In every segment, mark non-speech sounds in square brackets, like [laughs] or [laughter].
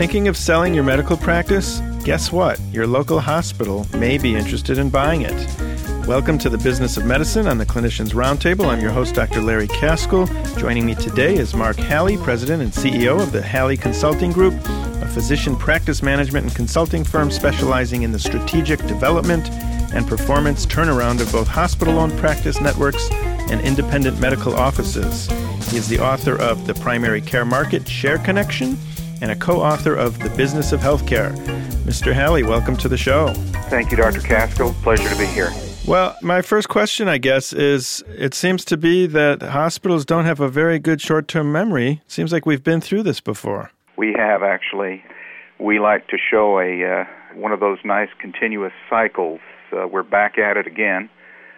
thinking of selling your medical practice? Guess what? Your local hospital may be interested in buying it. Welcome to the Business of Medicine on the Clinicians Roundtable. I'm your host, Dr. Larry Kaskel. Joining me today is Mark Halley, President and CEO of the Halley Consulting Group, a physician practice management and consulting firm specializing in the strategic development and performance turnaround of both hospital owned practice networks and independent medical offices. He is the author of The Primary Care Market Share Connection and a co author of The Business of Healthcare. Mr. Halley, welcome to the show. Thank you, Dr. Kaskel. Pleasure to be here. Well, my first question, I guess, is it seems to be that hospitals don't have a very good short term memory. It seems like we've been through this before. We have actually. We like to show a uh, one of those nice continuous cycles. Uh, we're back at it again.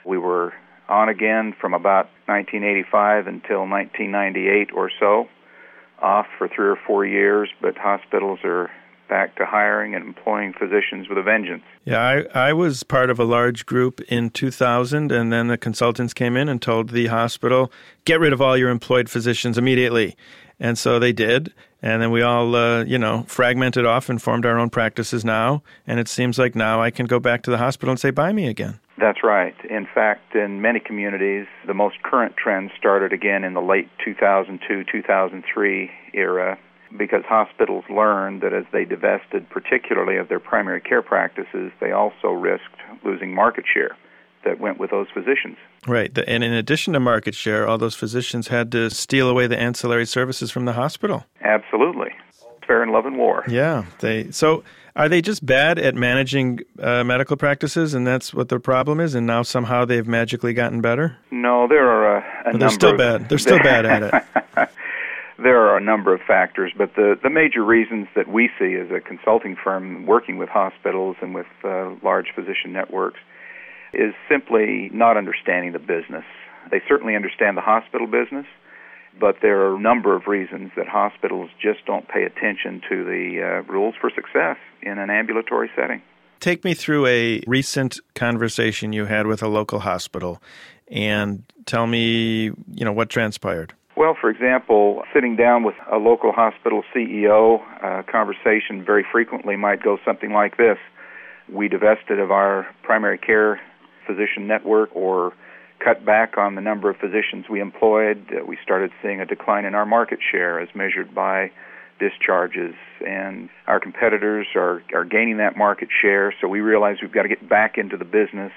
We were on again from about 1985 until 1998 or so off for three or four years, but hospitals are back to hiring and employing physicians with a vengeance. Yeah, I, I was part of a large group in 2000, and then the consultants came in and told the hospital, get rid of all your employed physicians immediately. And so they did. And then we all, uh, you know, fragmented off and formed our own practices now. And it seems like now I can go back to the hospital and say, buy me again. That's right. In fact, in many communities, the most current trend started again in the late 2002 2003 era because hospitals learned that as they divested, particularly of their primary care practices, they also risked losing market share that went with those physicians. Right. And in addition to market share, all those physicians had to steal away the ancillary services from the hospital. Absolutely. Fair and love and war. Yeah. They so are they just bad at managing uh, medical practices, and that's what their problem is? And now somehow they've magically gotten better? No, there are a, a number. they're still of- bad. They're still bad at it. [laughs] there are a number of factors, but the the major reasons that we see as a consulting firm working with hospitals and with uh, large physician networks is simply not understanding the business. They certainly understand the hospital business, but there are a number of reasons that hospitals just don't pay attention to the uh, rules for success in an ambulatory setting. Take me through a recent conversation you had with a local hospital, and tell me, you know, what transpired. Well, for example, sitting down with a local hospital CEO, a conversation very frequently might go something like this We divested of our primary care physician network or cut back on the number of physicians we employed. Uh, we started seeing a decline in our market share as measured by discharges and our competitors are are gaining that market share so we realize we've got to get back into the business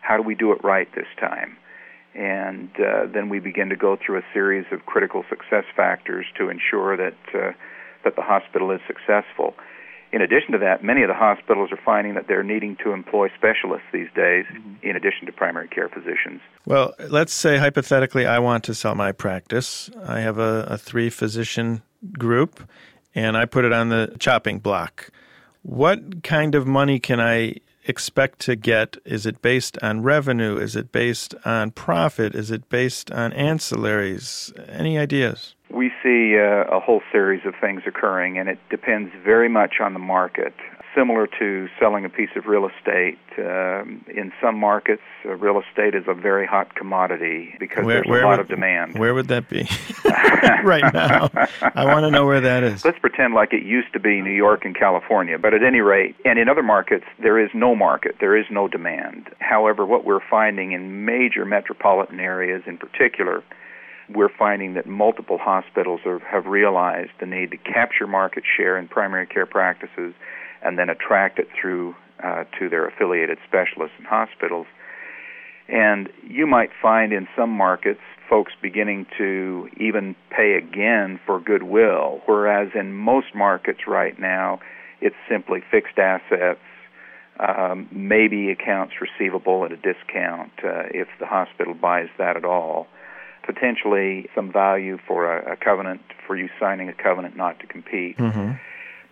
how do we do it right this time and uh, then we begin to go through a series of critical success factors to ensure that uh, that the hospital is successful. In addition to that, many of the hospitals are finding that they're needing to employ specialists these days, mm-hmm. in addition to primary care physicians. Well, let's say hypothetically I want to sell my practice. I have a, a three physician group and I put it on the chopping block. What kind of money can I expect to get? Is it based on revenue? Is it based on profit? Is it based on ancillaries? Any ideas? We see uh, a whole series of things occurring, and it depends very much on the market. Similar to selling a piece of real estate, um, in some markets, uh, real estate is a very hot commodity because there's a lot would, of demand. Where would that be [laughs] [laughs] right now? I want to know where that is. Let's pretend like it used to be New York and California, but at any rate, and in other markets, there is no market, there is no demand. However, what we're finding in major metropolitan areas in particular, we're finding that multiple hospitals are, have realized the need to capture market share in primary care practices and then attract it through uh, to their affiliated specialists and hospitals. And you might find in some markets folks beginning to even pay again for goodwill, whereas in most markets right now, it's simply fixed assets, um, maybe accounts receivable at a discount uh, if the hospital buys that at all. Potentially some value for a, a covenant, for you signing a covenant not to compete. Mm-hmm.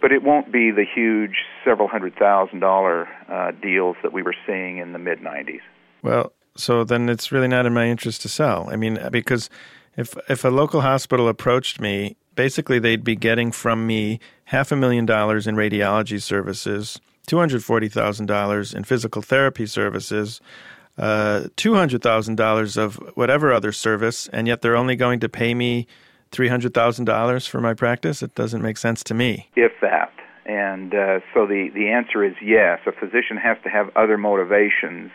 But it won't be the huge several hundred thousand dollar uh, deals that we were seeing in the mid 90s. Well, so then it's really not in my interest to sell. I mean, because if if a local hospital approached me, basically they'd be getting from me half a million dollars in radiology services, two hundred forty thousand dollars in physical therapy services, uh, two hundred thousand dollars of whatever other service, and yet they're only going to pay me $300,000 for my practice? It doesn't make sense to me. If that. And uh, so the, the answer is yes. A physician has to have other motivations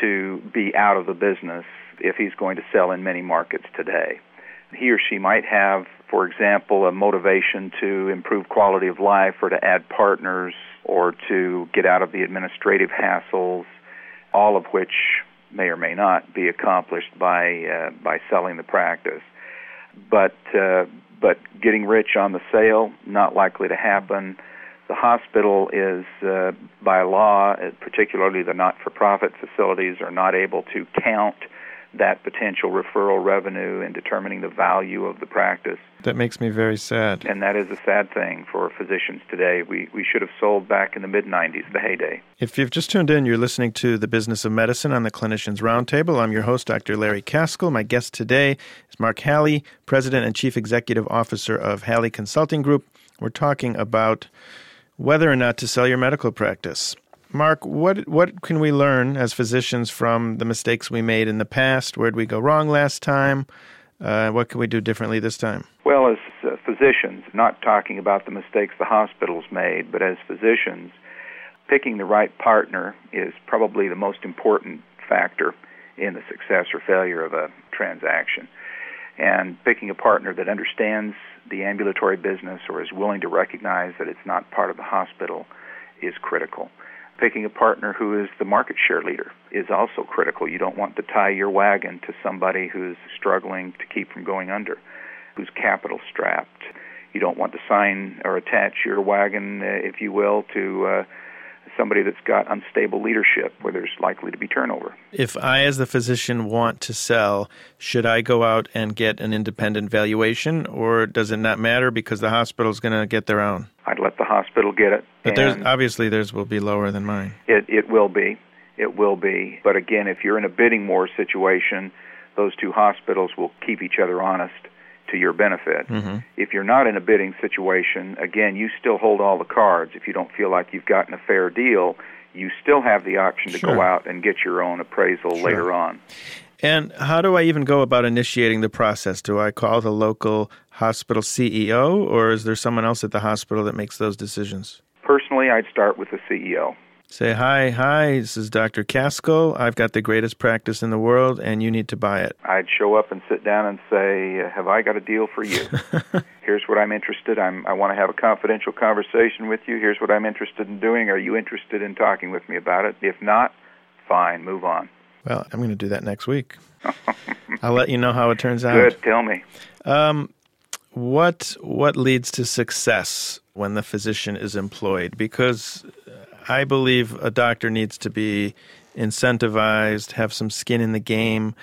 to be out of the business if he's going to sell in many markets today. He or she might have, for example, a motivation to improve quality of life or to add partners or to get out of the administrative hassles, all of which may or may not be accomplished by uh, by selling the practice. But uh, but getting rich on the sale not likely to happen. The hospital is, uh, by law, uh, particularly the not-for-profit facilities, are not able to count that potential referral revenue and determining the value of the practice. That makes me very sad. And that is a sad thing for physicians today. We, we should have sold back in the mid 90s, the heyday. If you've just tuned in, you're listening to The Business of Medicine on the Clinicians Roundtable. I'm your host, Dr. Larry Kaskel. My guest today is Mark Halley, President and Chief Executive Officer of Halley Consulting Group. We're talking about whether or not to sell your medical practice. Mark, what what can we learn as physicians from the mistakes we made in the past? Where did we go wrong last time? Uh, what can we do differently this time? Well, as uh, physicians, not talking about the mistakes the hospitals made, but as physicians, picking the right partner is probably the most important factor in the success or failure of a transaction. And picking a partner that understands the ambulatory business or is willing to recognize that it's not part of the hospital is critical picking a partner who is the market share leader is also critical. You don't want to tie your wagon to somebody who's struggling to keep from going under, who's capital strapped. You don't want to sign or attach your wagon, uh, if you will, to uh, somebody that's got unstable leadership where there's likely to be turnover. If I, as the physician, want to sell, should I go out and get an independent valuation, or does it not matter because the hospital is going to get their own? I'd let the hospital get it. But there's obviously theirs will be lower than mine. It it will be, it will be. But again, if you're in a bidding war situation, those two hospitals will keep each other honest to your benefit. Mm-hmm. If you're not in a bidding situation, again, you still hold all the cards. If you don't feel like you've gotten a fair deal, you still have the option to sure. go out and get your own appraisal sure. later on. And how do I even go about initiating the process? Do I call the local hospital CEO, or is there someone else at the hospital that makes those decisions? Personally, I'd start with the CEO say, Hi, hi, this is Dr. Kaskel. I've got the greatest practice in the world, and you need to buy it. I'd show up and sit down and say, Have I got a deal for you? [laughs] Here's what I'm interested. I'm, I want to have a confidential conversation with you. Here's what I'm interested in doing. Are you interested in talking with me about it? If not, fine, move on. Well, I'm going to do that next week. [laughs] I'll let you know how it turns out. Good. Tell me. Um, what what leads to success when the physician is employed? Because I believe a doctor needs to be incentivized, have some skin in the game.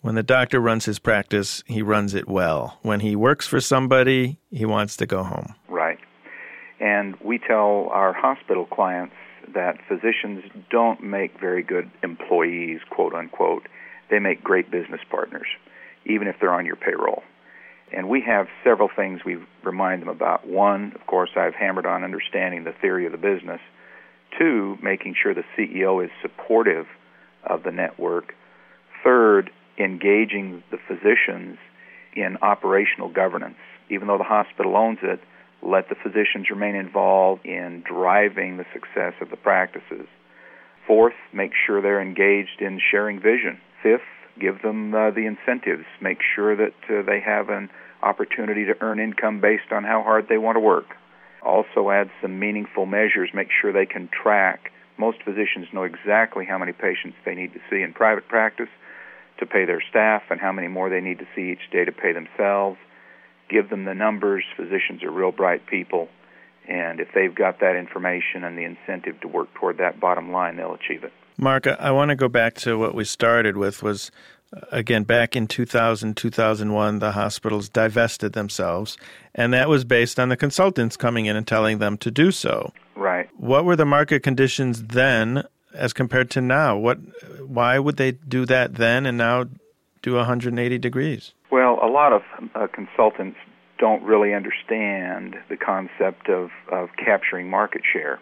When the doctor runs his practice, he runs it well. When he works for somebody, he wants to go home. Right. And we tell our hospital clients that physicians don't make very good employees, quote unquote. They make great business partners, even if they're on your payroll. And we have several things we remind them about. One, of course, I've hammered on understanding the theory of the business. Two, making sure the CEO is supportive of the network. Third, engaging the physicians in operational governance. Even though the hospital owns it, let the physicians remain involved in driving the success of the practices. Fourth, make sure they're engaged in sharing vision. Fifth, give them uh, the incentives. Make sure that uh, they have an opportunity to earn income based on how hard they want to work. Also add some meaningful measures, make sure they can track. Most physicians know exactly how many patients they need to see in private practice to pay their staff and how many more they need to see each day to pay themselves. Give them the numbers. Physicians are real bright people, and if they've got that information and the incentive to work toward that bottom line, they'll achieve it. Mark, I want to go back to what we started with was again, back in 2000, 2001, the hospitals divested themselves, and that was based on the consultants coming in and telling them to do so. Right. What were the market conditions then as compared to now? What, why would they do that then and now do 180 degrees? Well, a lot of uh, consultants don't really understand the concept of, of capturing market share.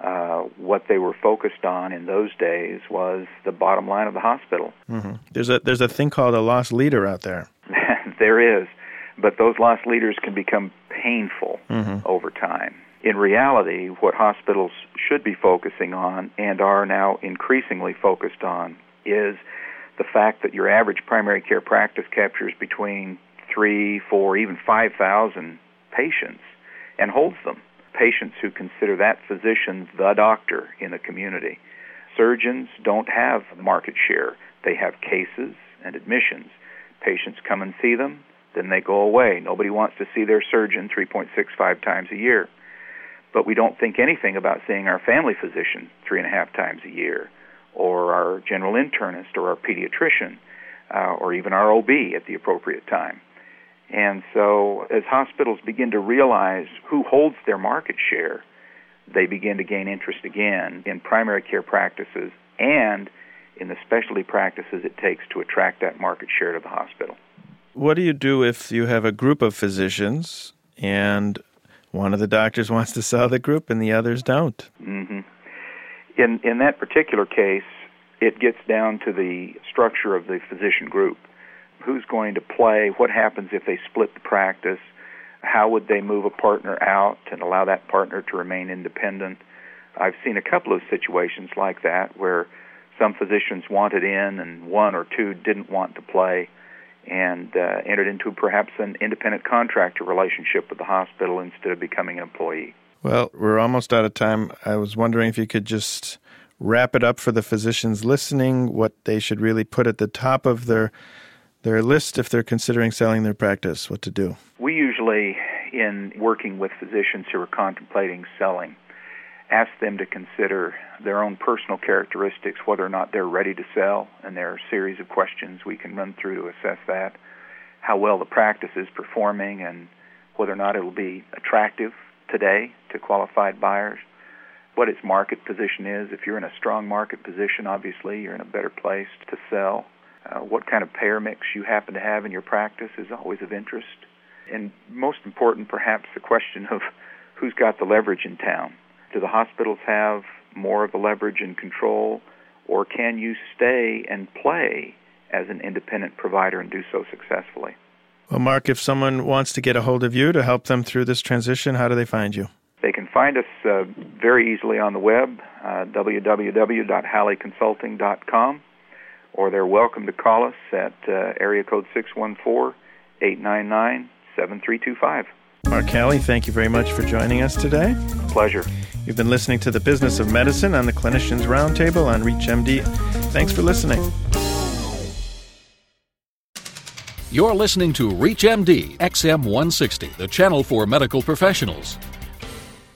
Uh, what they were focused on in those days was the bottom line of the hospital. Mm-hmm. There's a there's a thing called a loss leader out there. [laughs] there is. but those loss leaders can become painful mm-hmm. over time. In reality, what hospitals should be focusing on and are now increasingly focused on is the fact that your average primary care practice captures between three, four, even 5,000 patients and holds them. Patients who consider that physician the doctor in the community. Surgeons don't have market share. They have cases and admissions. Patients come and see them, then they go away. Nobody wants to see their surgeon 3.65 times a year. But we don't think anything about seeing our family physician three and a half times a year, or our general internist, or our pediatrician, uh, or even our OB at the appropriate time. And so, as hospitals begin to realize who holds their market share, they begin to gain interest again in primary care practices and in the specialty practices it takes to attract that market share to the hospital. What do you do if you have a group of physicians and one of the doctors [laughs] wants to sell the group and the others don't? Mm-hmm. In in that particular case, it gets down to the structure of the physician group. Who's going to play? What happens if they split the practice? How would they move a partner out and allow that partner to remain independent? I've seen a couple of situations like that where some physicians wanted in and one or two didn't want to play and uh, entered into perhaps an independent contractor relationship with the hospital instead of becoming an employee. Well, we're almost out of time. I was wondering if you could just wrap it up for the physicians listening, what they should really put at the top of their their list if they're considering selling their practice, what to do. We usually in working with physicians who are contemplating selling ask them to consider their own personal characteristics, whether or not they're ready to sell, and there are a series of questions we can run through to assess that, how well the practice is performing, and whether or not it will be attractive today to qualified buyers, what its market position is. If you're in a strong market position, obviously you're in a better place to sell. Uh, what kind of payer mix you happen to have in your practice is always of interest. And most important, perhaps, the question of [laughs] who's got the leverage in town do the hospitals have more of the leverage and control, or can you stay and play as an independent provider and do so successfully? Well, Mark, if someone wants to get a hold of you to help them through this transition, how do they find you? They can find us uh, very easily on the web, uh, www.halleyconsulting.com, or they're welcome to call us at uh, area code 614 899 7325. Mark Halley, thank you very much for joining us today. Pleasure. You've been listening to the Business of Medicine on the Clinicians Roundtable on ReachMD. Thanks for listening. You're listening to ReachMD XM160, the channel for medical professionals.